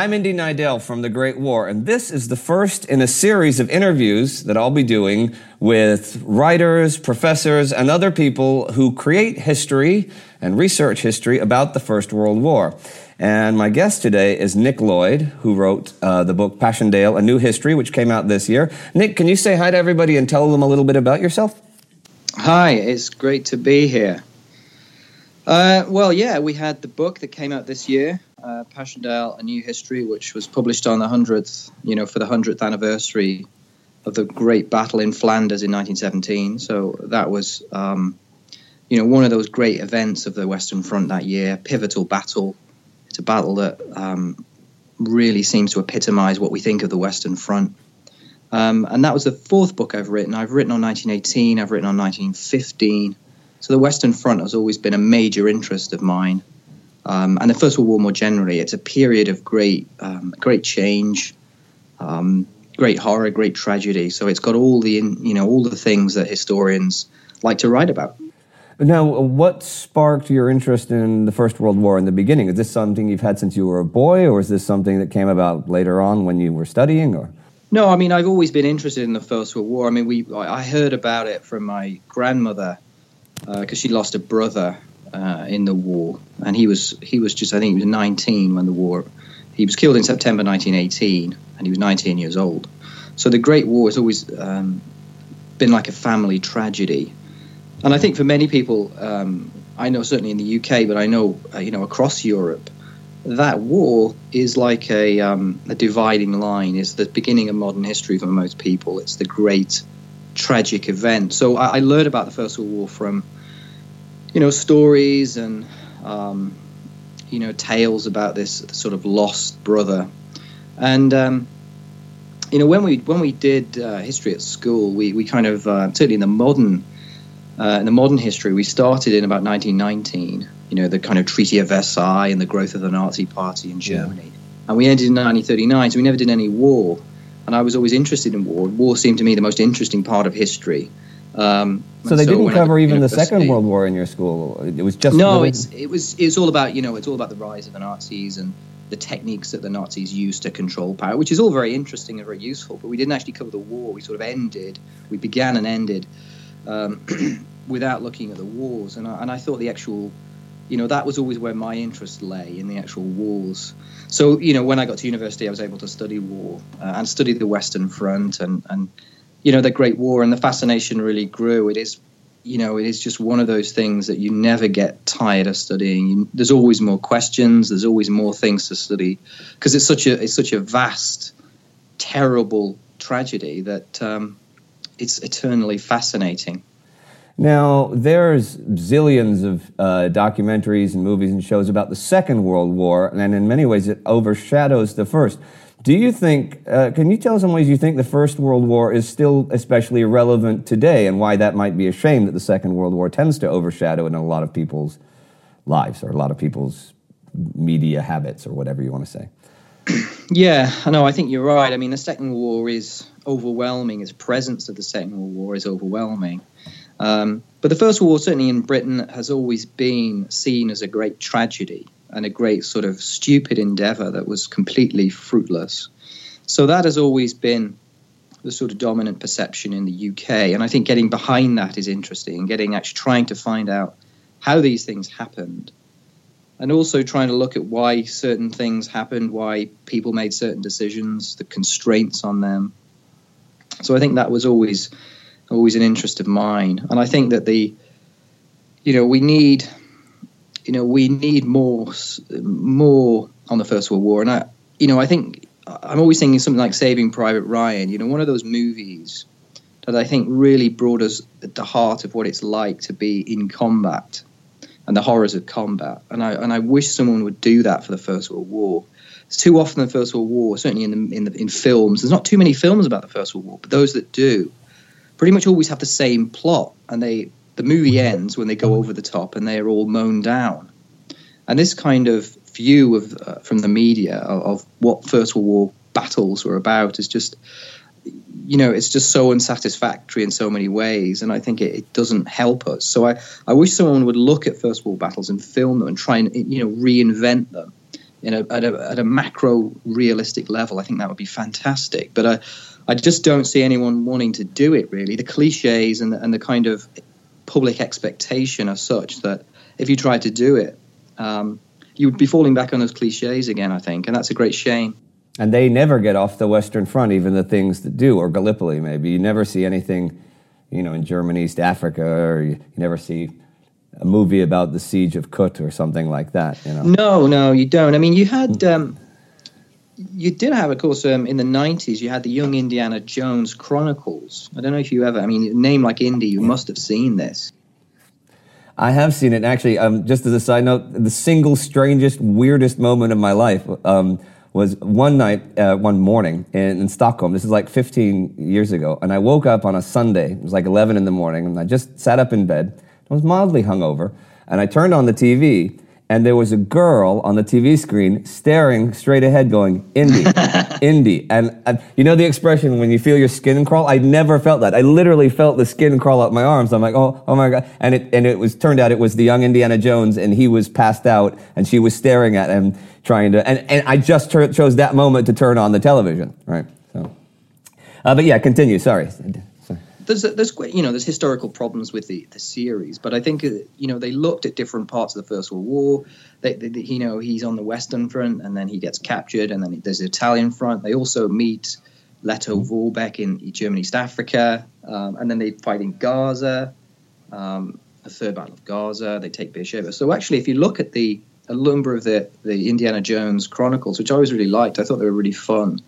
I'm Indy Neidell from The Great War, and this is the first in a series of interviews that I'll be doing with writers, professors, and other people who create history and research history about the First World War. And my guest today is Nick Lloyd, who wrote uh, the book Passchendaele, A New History, which came out this year. Nick, can you say hi to everybody and tell them a little bit about yourself? Hi, it's great to be here. Uh, well, yeah, we had the book that came out this year, uh, Passchendaele: A New History, which was published on the hundredth, you know, for the hundredth anniversary of the great battle in Flanders in 1917. So that was, um, you know, one of those great events of the Western Front that year. Pivotal battle. It's a battle that um, really seems to epitomise what we think of the Western Front. Um, and that was the fourth book I've written. I've written on 1918. I've written on 1915. So the Western Front has always been a major interest of mine. Um, and the First World War more generally, it's a period of great, um, great change, um, great horror, great tragedy. So it's got all the, you know, all the things that historians like to write about. Now, what sparked your interest in the First World War in the beginning? Is this something you've had since you were a boy, or is this something that came about later on when you were studying? Or no, I mean I've always been interested in the First World War. I mean, we I heard about it from my grandmother because uh, she lost a brother uh, in the war, and he was he was just I think he was 19 when the war. He was killed in September 1918, and he was 19 years old. So the Great War has always um, been like a family tragedy, and I think for many people, um, I know certainly in the UK, but I know uh, you know across Europe, that war is like a, um, a dividing line. Is the beginning of modern history for most people. It's the great tragic event. So I, I learned about the First World War from, you know, stories and, um, you know, tales about this sort of lost brother. And, um, you know, when we when we did uh, history at school, we, we kind of uh, certainly in the modern uh, in the modern history, we started in about 1919. You know, the kind of Treaty of Versailles and the growth of the Nazi Party in Germany, yeah. and we ended in 1939. So we never did any war and I was always interested in war. War seemed to me the most interesting part of history. Um, so they so didn't cover even the Second World War in your school. It was just no. It's it was it's all about you know it's all about the rise of the Nazis and the techniques that the Nazis used to control power, which is all very interesting and very useful. But we didn't actually cover the war. We sort of ended. We began and ended um, without looking at the wars. And I, and I thought the actual you know that was always where my interest lay in the actual wars. So you know when I got to university, I was able to study war uh, and study the Western Front and and you know the Great War, and the fascination really grew. It is you know it is just one of those things that you never get tired of studying. You, there's always more questions. There's always more things to study because it's such a it's such a vast, terrible tragedy that um, it's eternally fascinating. Now, there's zillions of uh, documentaries and movies and shows about the Second World War, and in many ways it overshadows the First. Do you think, uh, can you tell us some ways you think the First World War is still especially relevant today, and why that might be a shame that the Second World War tends to overshadow in a lot of people's lives or a lot of people's media habits or whatever you want to say? Yeah, I know. I think you're right. I mean, the Second World War is overwhelming. Its presence of the Second World War is overwhelming. Um, but the First World War, certainly in Britain, has always been seen as a great tragedy and a great sort of stupid endeavor that was completely fruitless. So that has always been the sort of dominant perception in the UK. And I think getting behind that is interesting, getting actually trying to find out how these things happened. And also trying to look at why certain things happened, why people made certain decisions, the constraints on them. So I think that was always always an interest of mine. And I think that the, you know, we need, you know, we need more, more on the First World War. And I, you know, I think I'm always thinking something like Saving Private Ryan. You know, one of those movies that I think really brought us at the heart of what it's like to be in combat and the horrors of combat. And I and I wish someone would do that for the First World War. It's too often the First World War, certainly in the in the in films. There's not too many films about the First World War, but those that do pretty much always have the same plot, and they the movie ends when they go over the top and they are all mown down. And this kind of view of uh, from the media of, of, what First World War battles were about is just you know it's just so unsatisfactory in so many ways and i think it, it, doesn't help us so I, I wish someone would look at first world battles and film them and try and you know reinvent them you know, at a, at a macro realistic level, I think that would be fantastic. But I, I just don't see anyone wanting to do it. Really, the cliches and the, and the kind of public expectation are such that if you tried to do it, um, you would be falling back on those cliches again. I think, and that's a great shame. And they never get off the Western Front, even the things that do, or Gallipoli maybe. You never see anything, you know, in Germany, East Africa, or you, you never see a movie about the siege of Kut or something like that. You know? No, no, you don't. I mean, you had, um, you did have, of course, um, in the '90s, you had the Young Indiana Jones Chronicles. I don't know if you ever. I mean, name like Indy, you must have seen this. I have seen it. Actually, um, just as a side note, the single strangest, weirdest moment of my life um, was one night, uh, one morning in, in, Stockholm. This is like 15 years ago, and I woke up on a Sunday. It was like 11 in the morning, and I just sat up in bed I was mildly hungover, and I turned on the TV, and there was a girl on the TV screen staring straight ahead, going, Indy, Indy. And uh, you know the expression when you feel your skin crawl? I never felt that. I literally felt the skin crawl up my arms. I'm like, oh, oh my God. And it, and it was, turned out it was the young Indiana Jones, and he was passed out, and she was staring at him, trying to, and, and I just ter- chose that moment to turn on the television, right? So, uh, but yeah, continue. Sorry there's there's you know there's historical problems with the, the series, but I think uh, you know they looked at different parts of the First World War. They, they, you know he's on the Western Front, and then he gets captured, and then there's the Italian Front. They also meet Lettow mm-hmm. Vorbeck in German East Africa, um, and then they fight in Gaza, um, the Third Battle of Gaza. They take Beersheba. So actually, if you look at the a number of the the Indiana Jones Chronicles, which I always really liked, I thought they were really fun.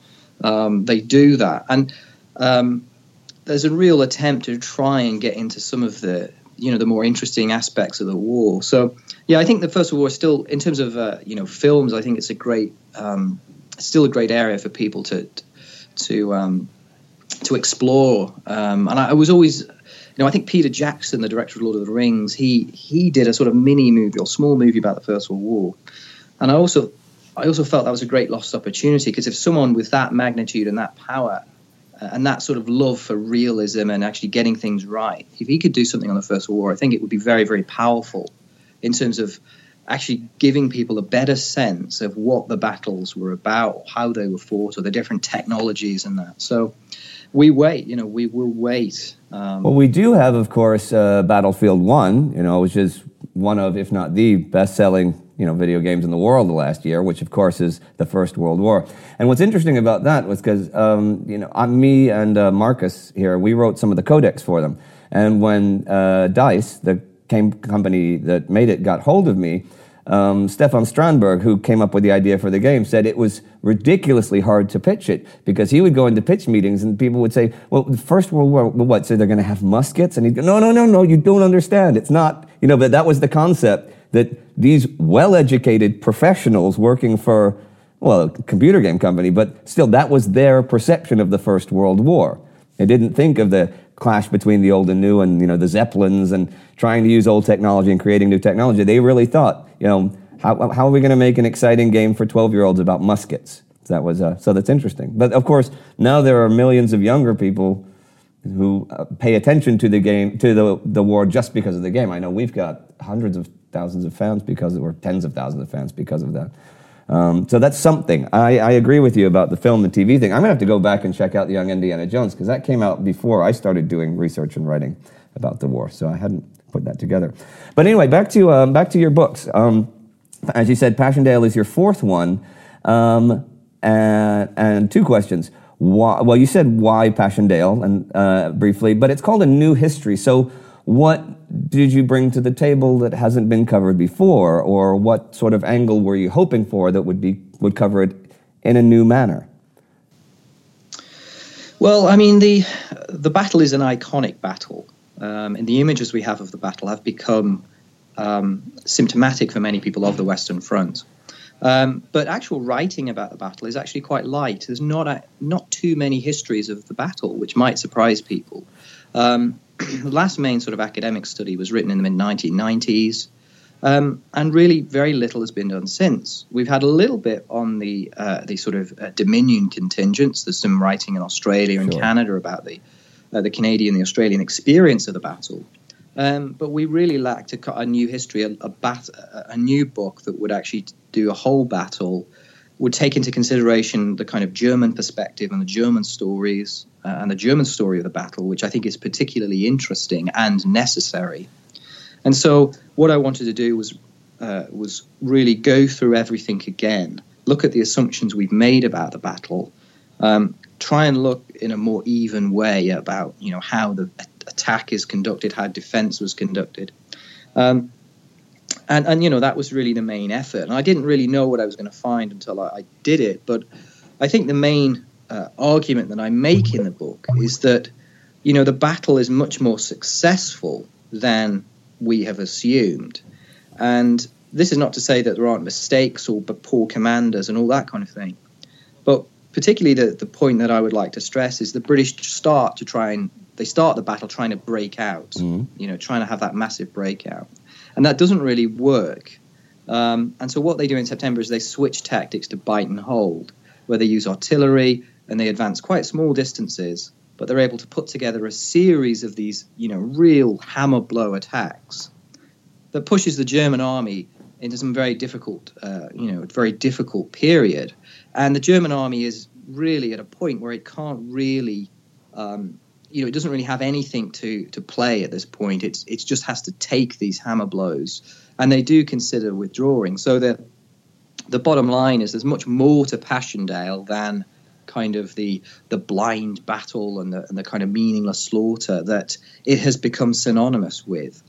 Um, they do that, and um, there's a real attempt to try and get into some of the you know the more interesting aspects of the war. So yeah, I think the First World War is still, in terms of uh, you know films, I think it's a great, um, still a great area for people to to um, to explore. Um, and I, I, was always, you know, I think Peter Jackson, the director of Lord of the Rings, he he did a sort of mini movie or small movie about the First World War, and I also I also felt that was a great lost opportunity because if someone with that magnitude and that power and that sort of love for realism and actually getting things right. If he could do something on the First World War, I think it would be very, very powerful in terms of actually giving people a better sense of what the battles were about, how they were fought, or the different technologies and that. So we wait, you know, we will wait. Um, well, we do have, of course, uh, Battlefield 1, you know, which is one of, if not the best selling you know, video games in the world the last year, which of course is the First World War. And what's interesting about that was because, um, you know, me and uh, Marcus here, we wrote some of the codex for them. And when uh, DICE, the game company that made it, got hold of me, um, Stefan Strandberg, who came up with the idea for the game, said it was ridiculously hard to pitch it because he would go into pitch meetings and people would say, "Well, the First World War, what? So they're going to have muskets?" And he'd go, "No, no, no, no, you don't understand. It's not." You know, but that was the concept that these well-educated professionals working for, well, a computer game company, but still that was their perception of the First World War. They didn't think of the clash between the old and new and, you know, the Zeppelins and trying to use old technology and creating new technology. They really thought, you know, how, how are we going to make an exciting game for 12-year-olds about muskets? That was, uh, so that's interesting. But of course, now there are millions of younger people who uh, pay attention to the game, to the, the war just because of the game. I know we've got hundreds of thousands of fans because, or tens of thousands of fans because of that. Um, so that's something. I, I, agree with you about the film and TV thing. I'm to have to go back and check out The Young Indiana Jones because that came out before I started doing research and writing about the war. So I hadn't put that together. But anyway, back to, uh, back to your books. Um, as you said, Passchendaele is your fourth one. Um, and, and, two questions. Why, well, you said why Passchendaele and uh, briefly, but it's called a new history. So what did you bring to the table that hasn't been covered before, or what sort of angle were you hoping for that would be would cover it in a new manner? Well, I mean the the battle is an iconic battle, um, and the images we have of the battle have become um, symptomatic for many people of the Western Front. Um, but actual writing about the battle is actually quite light. There's not a, not too many histories of the battle, which might surprise people. Um, the last main sort of academic study was written in the mid 1990s, um, and really very little has been done since. We've had a little bit on the uh, the sort of uh, Dominion contingents. There's some writing in Australia and sure. Canada about the uh, the Canadian, the Australian experience of the battle. Um, but we really lacked a, a new history, a, a, bat, a, new book that would actually do a whole battle, would take into consideration the kind of German perspective and the German stories uh, and the German story of the battle, which I think is particularly interesting and necessary. And so, what I wanted to do was uh, was really go through everything again, look at the assumptions we've made about the battle, um, try and look in a more even way about you know how the attack is conducted, how defense was conducted. Um, and, and, you know, that was really the main effort. And I didn't really know what I was going to find until I, I, did it. But I think the main uh, argument that I make in the book is that, you know, the battle is much more successful than we have assumed. And this is not to say that there aren't mistakes or poor commanders and all that kind of thing. But particularly the, the point that I would like to stress is the British start to try and they start the battle trying to break out, mm. you know, trying to have that massive breakout, and that doesn't really work. Um, and so what they do in September is they switch tactics to bite and hold, where they use artillery and they advance quite small distances, but they're able to put together a series of these, you know, real hammer blow attacks that pushes the German army into some very difficult, uh, you know, very difficult period. And the German army is really at a point where it can't really um, you know, it doesn't really have anything to to play at this point. It's it just has to take these hammer blows, and they do consider withdrawing. So that the bottom line is there's much more to Passchendaele than kind of the the blind battle and the, and the kind of meaningless slaughter that it has become synonymous with.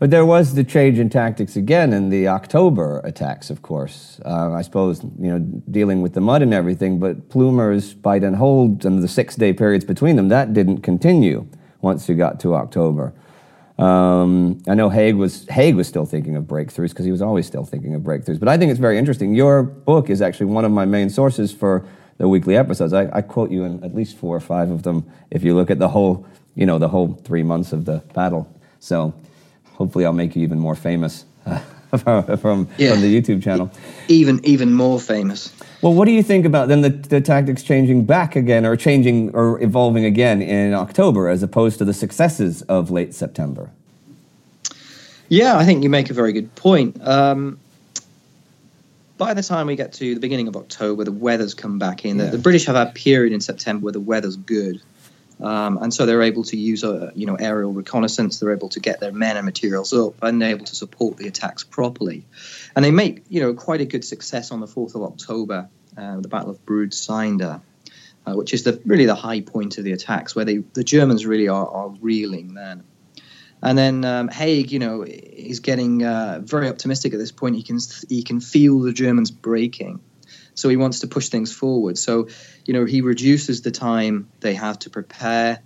But there was the change in tactics again in the October attacks, of course. Uh, I suppose, you know, dealing with the mud and everything, but Plumer's bite and hold and the six day periods between them, that didn't continue once you got to October. Um, I know Haig was Haig was still thinking of breakthroughs because he was always still thinking of breakthroughs. But I think it's very interesting. Your book is actually one of my main sources for the weekly episodes. I, I quote you in at least four or five of them if you look at the whole, you know, the whole three months of the battle. So hopefully I'll make you even more famous uh, from, from, yeah. from, the YouTube channel. Even even more famous. Well, what do you think about then the, the tactics changing back again or changing or evolving again in October as opposed to the successes of late September? Yeah, I think you make a very good point. Um, by the time we get to the beginning of October, the weather's come back in. Yeah. The, the, British have a period in September where the weather's good. Um, and so they're able to use a you know aerial reconnaissance. They're able to get their men and materials up, and they're able to support the attacks properly. And they make you know quite a good success on the fourth of October, uh, the Battle of Broodseinde, uh, which is the really the high point of the attacks, where they the Germans really are, are reeling then. And then um, Haig, you know, is getting uh, very optimistic at this point. He can he can feel the Germans breaking, so he wants to push things forward. So, you know, he reduces the time they have to prepare.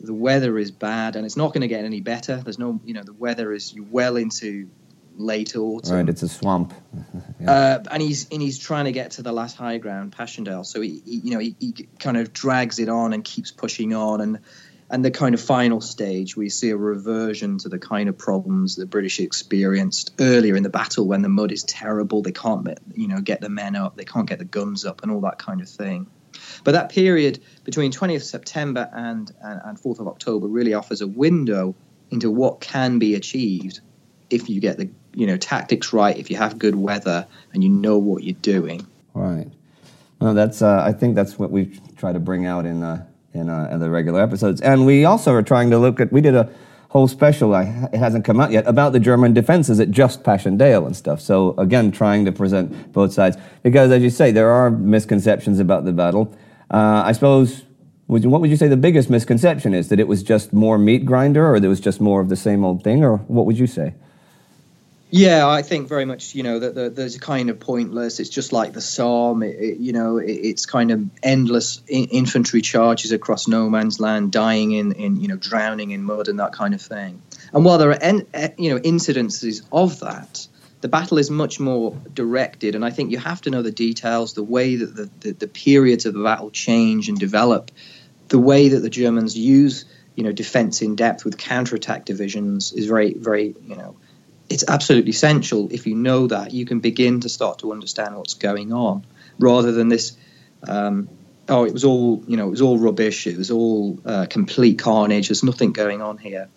The weather is bad, and it's not going to get any better. There's no, you know, the weather is well into late autumn. Right, it's a swamp. yeah. uh, and he's and he's trying to get to the last high ground, Passchendaele. So he, he you know, he, he, kind of drags it on and keeps pushing on, and and the kind of final stage, we see a reversion to the kind of problems the British experienced earlier in the battle when the mud is terrible. They can't, you know, get the men up, they can't get the guns up, and all that kind of thing. But that period between 20th September and, and, and 4th of October really offers a window into what can be achieved if you get the you know tactics right, if you have good weather and you know what you're doing. Right. Well, that's uh, I think that's what we try to bring out in uh, in, uh, the regular episodes. And we also are trying to look at, we did a whole special, it hasn't come out yet, about the German defenses at just Passchendaele and stuff. So again, trying to present both sides. Because as you say, there are misconceptions about the battle. Uh, I suppose, would you, what would you say the biggest misconception is? That it was just more meat grinder or there was just more of the same old thing? Or what would you say? Yeah, I think very much. You know that the, there's kind of pointless. It's just like the Somme. It, it, you know, it, it's kind of endless in, infantry charges across no man's land, dying in, in you know drowning in mud and that kind of thing. And while there are en, eh, you know incidences of that, the battle is much more directed. And I think you have to know the details, the way that the, the, the periods of the battle change and develop, the way that the Germans use you know defense in depth with counterattack divisions is very very you know it's absolutely essential. If you know that, you can begin to start to understand what's going on, rather than this. Um, oh, it was all you know. It was all rubbish. It was all uh, complete carnage. There's nothing going on here.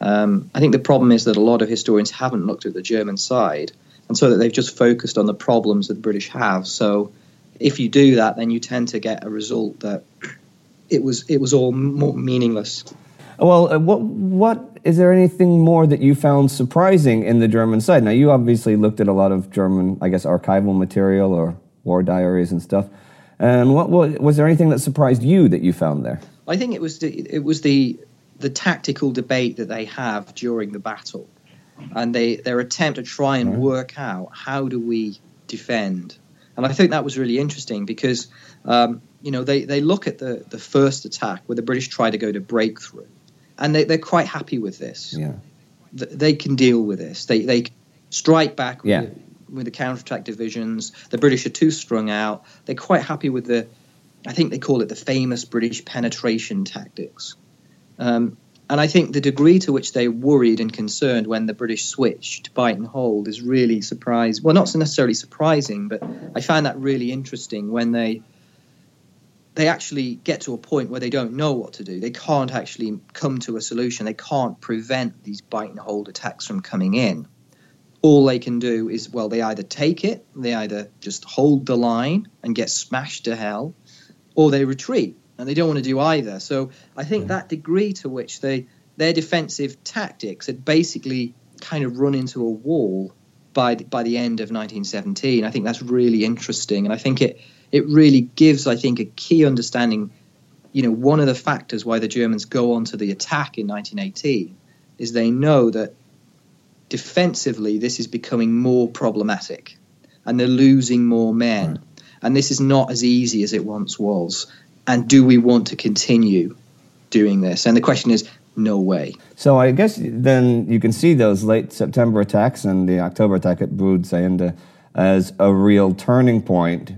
Um, I think the problem is that a lot of historians haven't looked at the German side, and so that they've just focused on the problems that the British have. So, if you do that, then you tend to get a result that it was it was all more meaningless. Well, uh, what what is there anything more that you found surprising in the German side? Now, you obviously looked at a lot of German, I guess, archival material or war diaries and stuff. And what, what was there anything that surprised you that you found there? I think it was the, it was the the tactical debate that they have during the battle, and they their attempt to try and work out how do we defend. And I think that was really interesting because um, you know they, they look at the the first attack where the British try to go to breakthrough, and they, they're quite happy with this. Yeah, they can deal with this. They they strike back. Yeah. With, with the counterattack divisions. The British are too strung out. They're quite happy with the, I think they call it the famous British penetration tactics. Um, and I think the degree to which they worried and concerned when the British switched to bite and hold is really surprising. Well, not necessarily surprising, but I find that really interesting when they they actually get to a point where they don't know what to do. They can't actually come to a solution. They can't prevent these bite and hold attacks from coming in all they can do is well they either take it they either just hold the line and get smashed to hell or they retreat and they don't want to do either so i think mm. that degree to which they their defensive tactics had basically kind of run into a wall by the, by the end of 1917 i think that's really interesting and i think it it really gives i think a key understanding you know one of the factors why the germans go on to the attack in 1918 is they know that defensively, this is becoming more problematic and they're losing more men. Right. And this is not as easy as it once was. And do we want to continue doing this? And the question is, no way. So I guess then you can see those late September attacks and the October attack at Broodseinde as a real turning point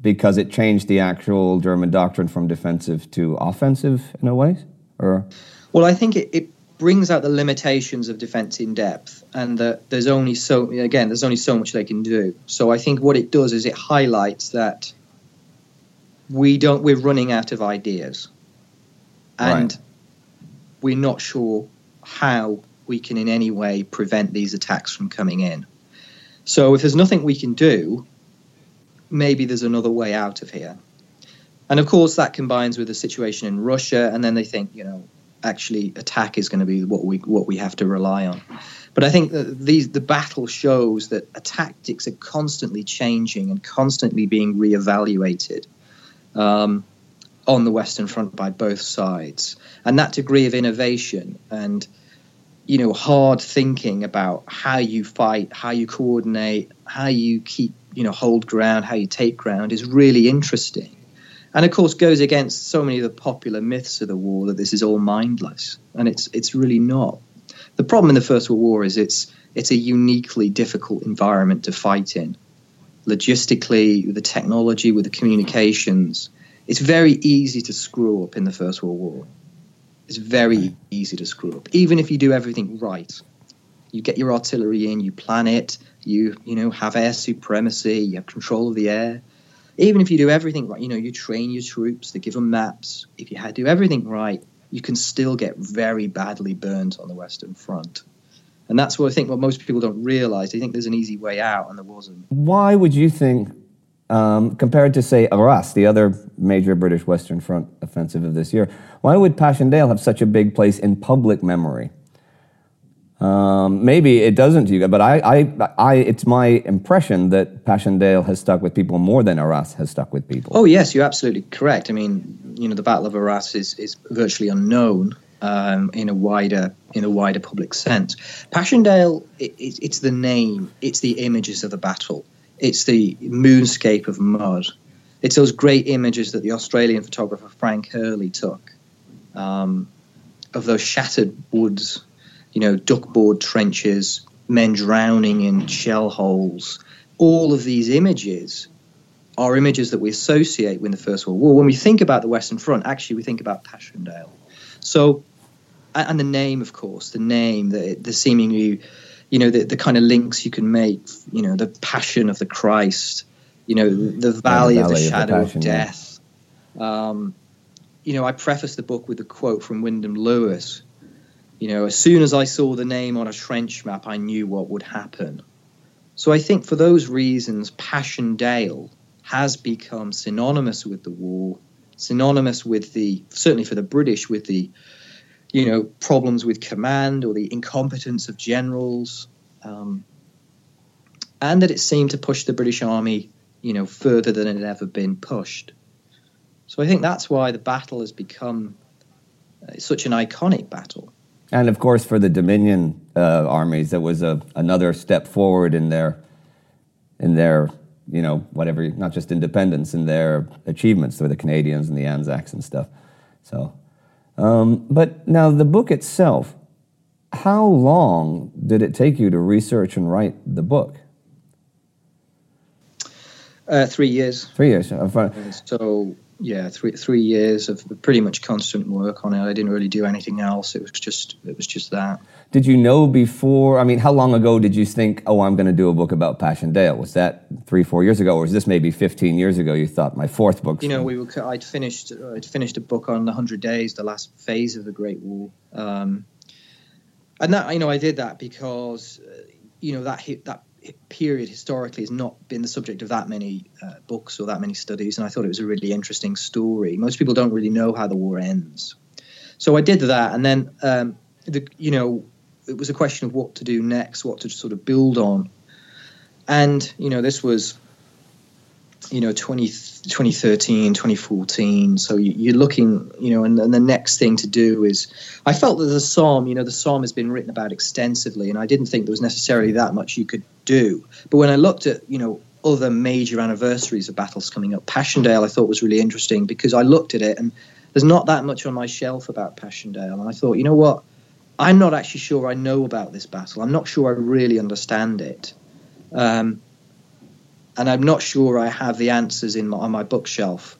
because it changed the actual German doctrine from defensive to offensive in a way? Or well, I think it, it brings out the limitations of defense in depth and that there's only so again there's only so much they can do so i think what it does is it highlights that we don't we're running out of ideas and right. we're not sure how we can in any way prevent these attacks from coming in so if there's nothing we can do maybe there's another way out of here and of course that combines with the situation in russia and then they think you know actually attack is going to be what we what we have to rely on. But I think that these the battle shows that tactics are constantly changing and constantly being reevaluated um, on the Western Front by both sides, and that degree of innovation and you know hard thinking about how you fight, how you coordinate, how you keep you know hold ground, how you take ground is really interesting and of course goes against so many of the popular myths of the war that this is all mindless, and it's it's really not. The problem in the First World War is it's it's a uniquely difficult environment to fight in, logistically, with the technology, with the communications. It's very easy to screw up in the First World War. It's very easy to screw up, even if you do everything right. You get your artillery in, you plan it, you you know have air supremacy, you have control of the air even if you do everything right, you know, you train your troops, they give them maps. If you do everything right, you can still get very badly burnt on the Western Front. And that's what I think what most people don't realize. They think there's an easy way out, and there wasn't. Why would you think, um, compared to, say, Arras, the other major British Western Front offensive of this year, why would Passchendaele have such a big place in public memory? Um, maybe it doesn't to you, but I, I, I, it's my impression that Passchendaele has stuck with people more than Arras has stuck with people. Oh yes, you're absolutely correct. I mean, you know, the Battle of Arras is, is virtually unknown um, in a wider in a wider public sense. Passchendaele, it, it, it's the name, it's the images of the battle, it's the moonscape of mud, it's those great images that the Australian photographer Frank Hurley took um, of those shattered woods you know, duckboard trenches, men drowning in shell holes. All of these images are images that we associate with the First World War. When we think about the Western Front, actually, we think about Passchendaele. So, and the name, of course, the name, the, the seemingly, you know, the, the kind of links you can make, you know, the passion of the Christ, you know, the valley, yeah, the valley of the shadow of, the passion, of death. Yeah. Um, you know, I preface the book with a quote from Wyndham Lewis, you know, as soon as I saw the name on a trench map, I knew what would happen. So I think for those reasons, Passchendaele has become synonymous with the war, synonymous with the certainly for the British with the you know problems with command or the incompetence of generals, um, and that it seemed to push the British Army you know further than it had ever been pushed. So I think that's why the battle has become uh, such an iconic battle. And of course, for the Dominion uh, armies, that was a, another step forward in their in their you know, whatever, not just independence and their achievements with the Canadians and the Anzacs and stuff. So, um, but now the book itself, how long did it take you to research and write the book? Uh, three years. Three years. So yeah, three three years of pretty much constant work on it. I didn't really do anything else. It was just it was just that. Did you know before? I mean, how long ago did you think, oh, I'm going to do a book about Passchendaele? Was that three four years ago, or was this maybe 15 years ago? You thought my fourth book. You know, we were. I'd finished. I'd finished a book on the Hundred Days, the last phase of the Great War. Um, and that you know, I did that because uh, you know that hit, that period historically has not been the subject of that many uh, books or that many studies, and I thought it was a really interesting story. Most people don't really know how the war ends, so I did that, and then um, the, you know it was a question of what to do next, what to sort of build on, and you know this was you know 20, 2013 2014 so you, are looking you know and, and, the next thing to do is i felt that the Somme you know the Somme has been written about extensively and i didn't think there was necessarily that much you could do. But when i looked at you know other major anniversaries of battles coming up passchendaele i thought was really interesting because i looked at it and there's not that much on my shelf about passchendaele. And i thought you know what? I'm not actually sure i know about this battle. I'm not sure i really understand it. Um, and I'm not sure I have the answers in my, on my bookshelf.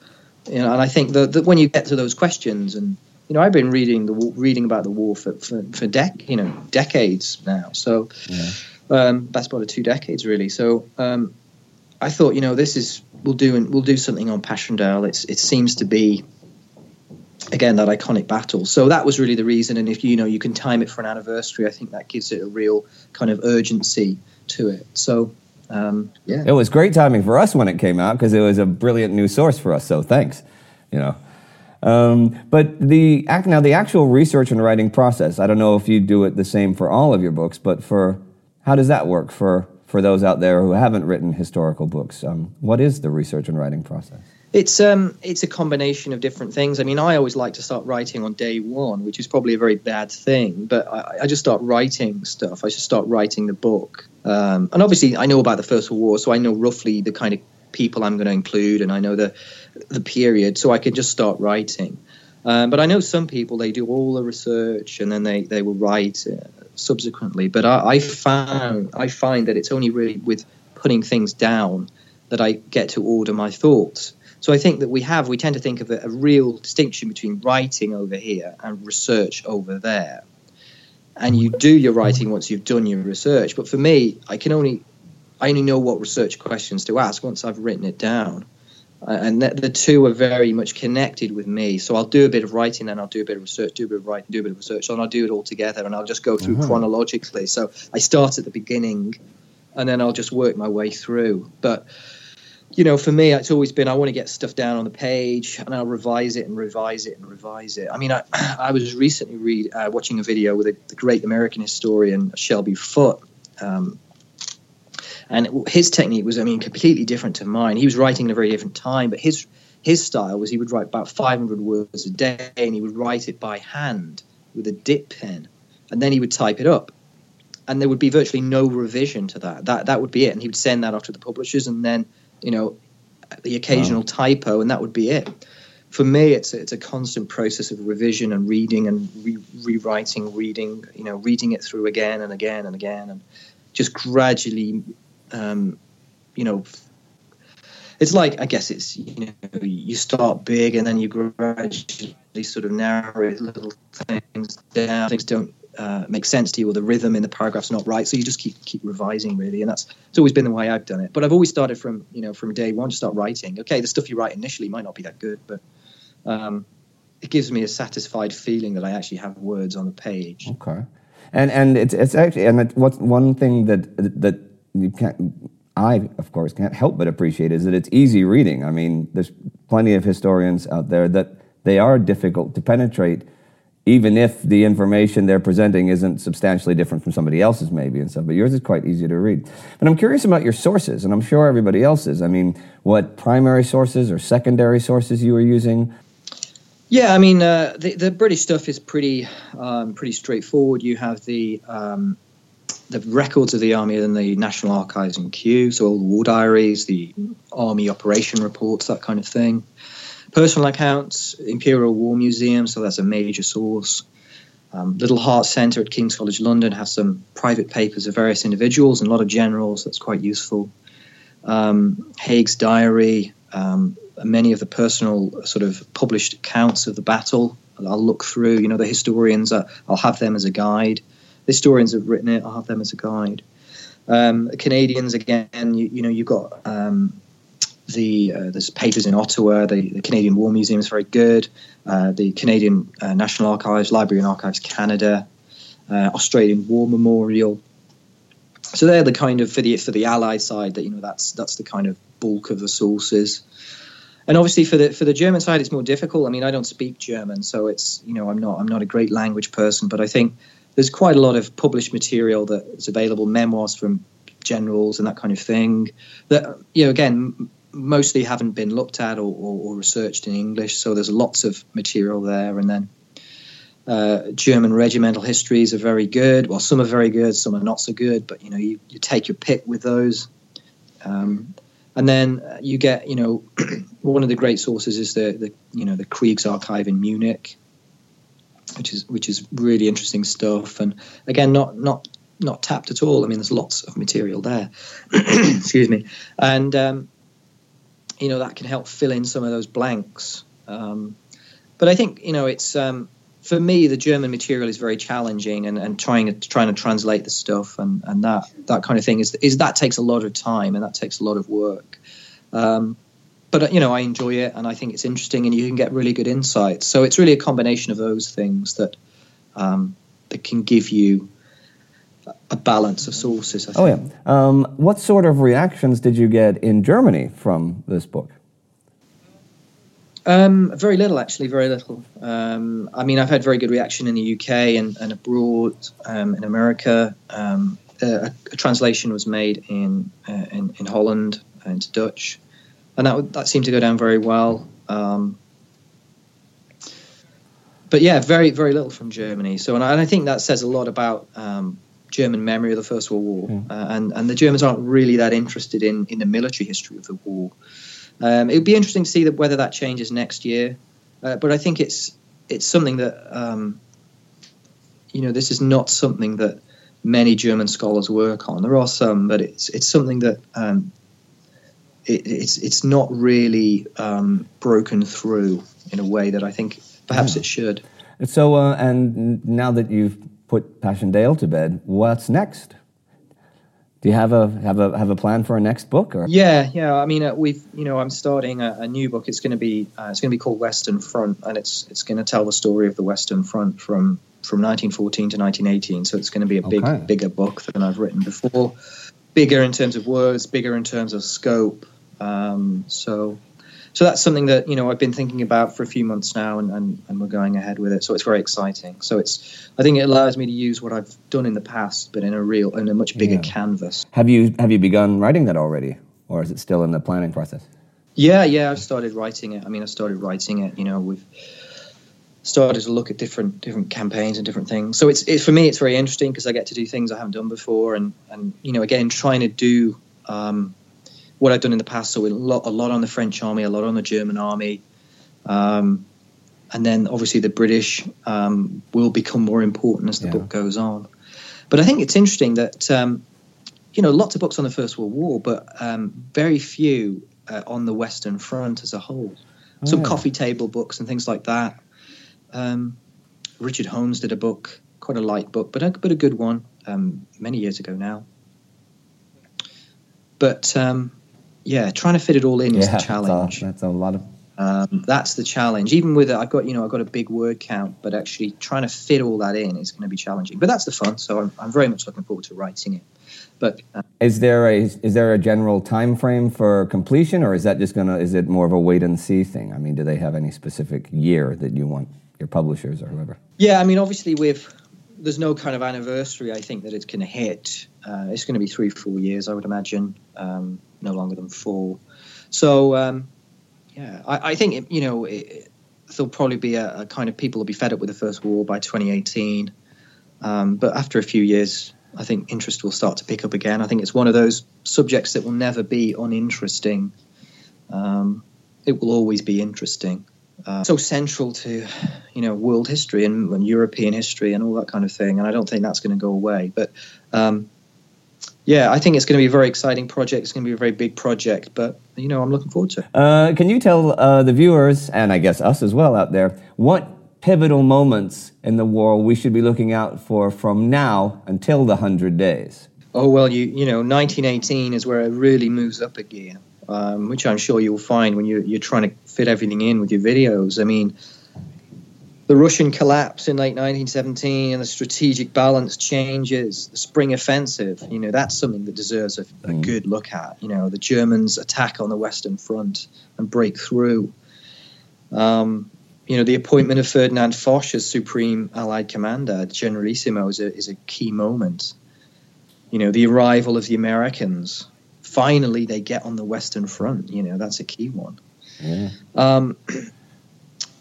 You know, and I think that, that when you get to those questions, and you know, I've been reading the reading about the war for for, for dec you know decades now. So yeah. um, that's about two decades really. So um, I thought, you know, this is we'll do we'll do something on Passchendaele. It's it seems to be again that iconic battle. So that was really the reason. And if you know you can time it for an anniversary, I think that gives it a real kind of urgency to it. So um, yeah. It was great timing for us when it came out because it was a brilliant new source for us. So thanks. You know. Um, but the act now the actual research and writing process. I don't know if you do it the same for all of your books, but for how does that work for for those out there who haven't written historical books? Um, what is the research and writing process? It's um it's a combination of different things. I mean, I always like to start writing on day one, which is probably a very bad thing. But I, I just start writing stuff. I just start writing the book, um, and obviously I know about the First World War, so I know roughly the kind of people I'm going to include, and I know the the period, so I can just start writing. Um, but I know some people they do all the research and then they they will write uh, subsequently. But I, I found I find that it's only really with putting things down that I get to order my thoughts. So I think that we have, we tend to think of a, a real distinction between writing over here and research over there. And you do your writing once you've done your research. But for me, I can only, I only know what research questions to ask once I've written it down. Uh, and the, the two are very much connected with me. So I'll do a bit of writing, then I'll do a bit of research, do a bit of writing, do a bit of research, and I'll do it all together, and I'll just go through uh-huh. chronologically. So I start at the beginning, and then I'll just work my way through. But you know, for me, it's always been I want to get stuff down on the page and I'll revise it and revise it and revise it. I mean, I, I was recently read uh, watching a video with a, the great American historian Shelby Foote, um, and his technique was, I mean, completely different to mine. He was writing in a very different time, but his his style was he would write about 500 words a day, and he would write it by hand with a dip pen, and then he would type it up and there would be virtually no revision to that. That that would be it, and he would send that off to the publishers, and then you know, the occasional wow. typo, and that would be it. For me, it's a, it's a constant process of revision and reading and re- rewriting, reading, you know, reading it through again and again and again, and just gradually, um, you know, it's like I guess it's you know you start big and then you gradually sort of narrow little things down. Things don't uh, make sense to you or the rhythm in the paragraph's not right so you just keep keep revising really and that's it's always been the way I've done it but I've always started from you know from day one to start writing okay the stuff you write initially might not be that good but um, it gives me a satisfied feeling that I actually have words on the page. Okay, and and it's it's actually and what's one thing that that you can't. I, of course, can't help but appreciate is that it's easy reading. I mean, there's plenty of historians out there that they are difficult to penetrate even if the information they're presenting isn't substantially different from somebody else's maybe and stuff but yours is quite easy to read. But i'm curious about your sources and i'm sure everybody else is. I mean what primary sources or secondary sources you were using? Yeah i mean uh, the, the british stuff is pretty um, pretty straightforward. You have the um, the records of the army and the national archives in kew so all the war diaries the army operation reports that kind of thing Personal accounts, Imperial War Museum, so that's a major source. Um, Liddell Hart Centre at King's College London has some private papers of various individuals and a lot of generals. That's quite useful. Um, Haig's diary, um, many of the personal sort of published accounts of the battle. I'll look through. You know, the historians. Uh, I'll have them as a guide. The historians have written it. I'll have them as a guide. Um, Canadians again. You, you know, you've got um, the uh, there's papers in Ottawa. The, the, Canadian War Museum is very good. Uh, the Canadian uh, National Archives, Library and Archives Canada, uh, Australian War Memorial. So they're the kind of for the for the Allied side that you know that's that's the kind of bulk of the sources. And obviously for the for the German side, it's more difficult. I mean, I don't speak German, so it's you know I'm not I'm not a great language person, but I think there's quite a lot of published material that is available, memoirs from generals and that kind of thing. That you know, again, mostly haven't been looked at or, or, or, researched in English. So there's lots of material there. And then uh, German regimental histories are very good. Well, some are very good, some are not so good. But you know, you, you take your pick with those. Um, and then you get, you know, one of the great sources is the, the you know the Kriegsarchive in Munich, which is which is really interesting stuff. And again, not not not tapped at all. I mean, there's lots of material there. Excuse me. And um, you know that can help fill in some of those blanks. Um, but I think you know it's um, for me the German material is very challenging, and, and trying to trying to translate the stuff and, and that that kind of thing is is that takes a lot of time and that takes a lot of work. Um, but you know I enjoy it and I think it's interesting, and you can get really good insights. So it's really a combination of those things that um, that can give you a balance of sources. Oh yeah. Um, what sort of reactions did you get in Germany from this book? Um, very little, actually, very little. Um, I mean, I've had very good reaction in the UK and, and abroad, um, in America. Um, a, a, translation was made in uh, in, in, Holland into Dutch, and that that seemed to go down very well. Um, but yeah, very very little from Germany. So, and I, and I think that says a lot about um, German memory of the First World War, mm. uh, and and the Germans aren't really that interested in in the military history of the war. Um, it would be interesting to see that whether that changes next year, uh, but I think it's it's something that um, you know this is not something that many German scholars work on. There are some, but it's it's something that um, it, it's it's not really um, broken through in a way that I think perhaps yeah. it should. So, uh, and now that you've put Passchendaele to bed, what's next? Do you have a have a have a plan for a next book? Or yeah, yeah. I mean, uh, we've you know I'm starting a, a new book. It's going to be uh, it's going to be called Western Front, and it's it's going to tell the story of the Western Front from from 1914 to 1918. So it's going to be a big okay. bigger book than I've written before, bigger in terms of words, bigger in terms of scope. Um, so so that's something that you know I've been thinking about for a few months now, and, and, and we're going ahead with it. So it's very exciting. So it's I think it allows me to use what I've done in the past, but in a real in a much bigger yeah. canvas. Have you have you begun writing that already, or is it still in the planning process? Yeah, yeah, I've started writing it. I mean, I started writing it. You know, we've started to look at different different campaigns and different things. So it's it, for me, it's very interesting because I get to do things I haven't done before, and and you know, again, trying to do. Um, what I've done in the past. So a lot, a lot on the French army, a lot on the German army, um, and then obviously the British um, will become more important as the yeah. book goes on. But I think it's interesting that um, you know lots of books on the First World War, but um, very few uh, on the Western Front as a whole. Oh, Some yeah. coffee table books and things like that. Um, Richard Holmes did a book, quite a light book, but a, but a good one, um, many years ago now. But um, yeah, trying to fit it all in yeah, is the challenge. That's a, that's a lot of. Um, that's the challenge. Even with it, I've got you know I've got a big word count, but actually trying to fit all that in is going to be challenging. But that's the fun. So I'm, I'm very much looking forward to writing it. But uh, is there a is there a general time frame for completion, or is that just gonna is it more of a wait and see thing? I mean, do they have any specific year that you want your publishers or whoever? Yeah, I mean, obviously with there's no kind of anniversary. I think that it's going to hit. Uh, it's going to be three, four years, I would imagine, um, no longer than four. So um, yeah, I, I think you know it, there'll probably be a, a, kind of people will be fed up with the first war by 2018, um, but after a few years, I think interest will start to pick up again. I think it's one of those subjects that will never be uninteresting. Um, it will always be interesting. Uh, so central to, you know, world history and, and, European history and all that kind of thing. And I don't think that's going to go away. But um, yeah, I think it's going to be a very exciting project. It's going to be a very big project, but you know, I'm looking forward to it. Uh, can you tell uh, the viewers and I guess us as well out there what pivotal moments in the war we should be looking out for from now until the hundred days? Oh well, you you know, 1918 is where it really moves up a gear, um, which I'm sure you'll find when you're you're trying to fit everything in with your videos. I mean the Russian collapse in late 1917 and the strategic balance changes, the spring offensive, you know, that's something that deserves a, a mm. good look at. You know, the Germans attack on the Western Front and break through. Um, you know, the appointment of Ferdinand Foch as Supreme Allied Commander, Generalissimo, is a, is a key moment. You know, the arrival of the Americans. Finally, they get on the Western Front. You know, that's a key one. Yeah. Um,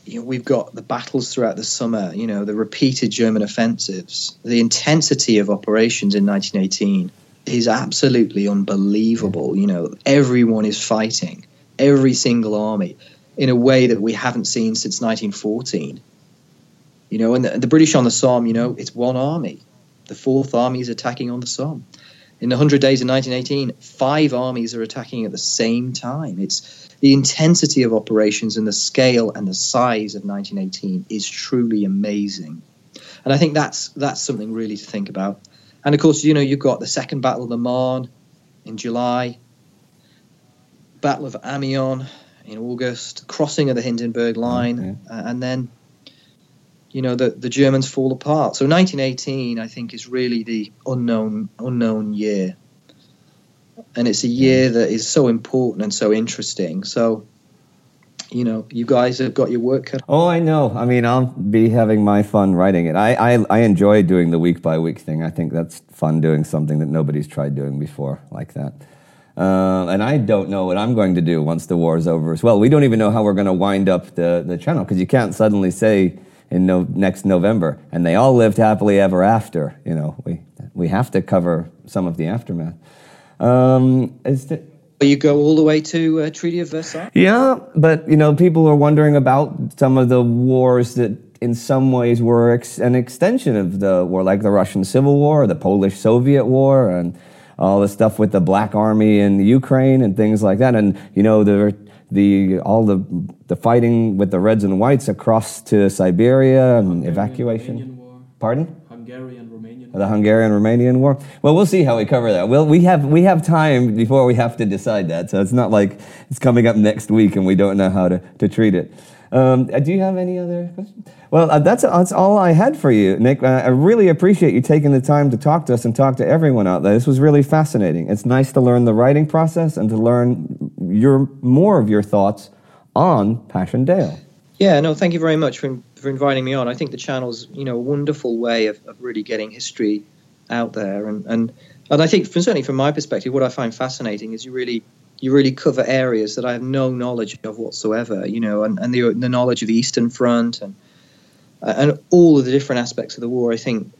you know, we've got the battles throughout the summer, you know, the repeated German offensives, the intensity of operations in 1918 is absolutely unbelievable. You know, everyone is fighting, every single army, in a way that we haven't seen since 1914. You know, and the, the British on the Somme, you know, it's one army. The Fourth Army is attacking on the Somme. In the 100 days in 1918, five armies are attacking at the same time. It's the intensity of operations and the scale and the size of 1918 is truly amazing. And I think that's that's something really to think about. And of course, you know, you've got the Second Battle of the Marne in July, Battle of Amiens in August, crossing of the Hindenburg Line, okay. uh, and then you know the the Germans fall apart. So 1918, I think, is really the unknown unknown year and it's a year that is so important and so interesting. So, you know, you guys have got your work cut. Oh, I know. I mean, I'll be having my fun writing it. I, I, I enjoy doing the week by week thing. I think that's fun doing something that nobody's tried doing before like that. Uh, and I don't know what I'm going to do once the war is over as well. We don't even know how we're going to wind up the, the channel because you can't suddenly say in no, next November, and they all lived happily ever after. You know, we, we have to cover some of the aftermath. Um, is that, you go all the way to uh, Treaty of Versailles. Yeah, but you know, people are wondering about some of the wars that, in some ways, were ex- an extension of the war, like the Russian Civil War, the Polish-Soviet War, and all the stuff with the Black Army in Ukraine and things like that. And you know, the the all the the fighting with the Reds and Whites across to Siberia and Hungarian, evacuation. Pardon? Hungarian the Hungarian Romanian War. Well, we'll see how we cover that. Well, we have we have time before we have to decide that, so it's not like it's coming up next week and we don't know how to, to treat it. Um, uh, do you have any other questions? Well, uh, that's that's all I had for you, Nick. Uh, I really appreciate you taking the time to talk to us and talk to everyone out there. This was really fascinating. It's nice to learn the writing process and to learn your more of your thoughts on Passchendaele. Yeah, no, thank you very much for for inviting me on. I think the channel's you know a wonderful way of, of really getting history out there, and and and I think from, certainly from my perspective, what I find fascinating is you really you really cover areas that I have no knowledge of whatsoever. You know, and, and the the knowledge of the Eastern Front and and all of the different aspects of the war. I think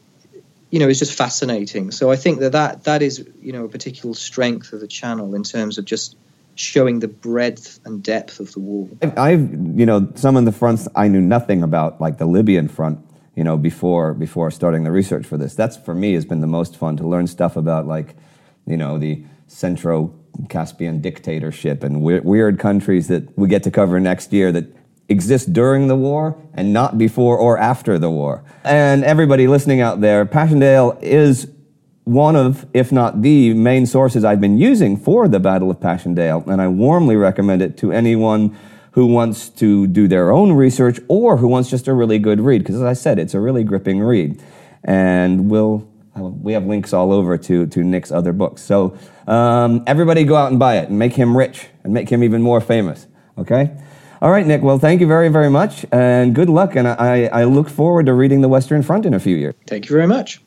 you know is just fascinating. So I think that that that is you know a particular strength of the channel in terms of just showing the breadth and depth of the war. I've, you know, some of the fronts I knew nothing about, like the Libyan front, you know, before before starting the research for this. That's for me has been the most fun to learn stuff about, like, you know, the Centro Caspian dictatorship and weird, weird countries that we get to cover next year that exist during the war and not before or after the war. And everybody listening out there, Passchendaele is one of, if not the main sources I've been using for the Battle of Passchendaele, and I warmly recommend it to anyone who wants to do their own research or who wants just a really good read. Because as I said, it's a really gripping read. And we'll, we have links all over to, to Nick's other books. So um, everybody go out and buy it and make him rich and make him even more famous. Okay? All right, Nick. Well, thank you very, very much and good luck. And I, I look forward to reading The Western Front in a few years. Thank you very much.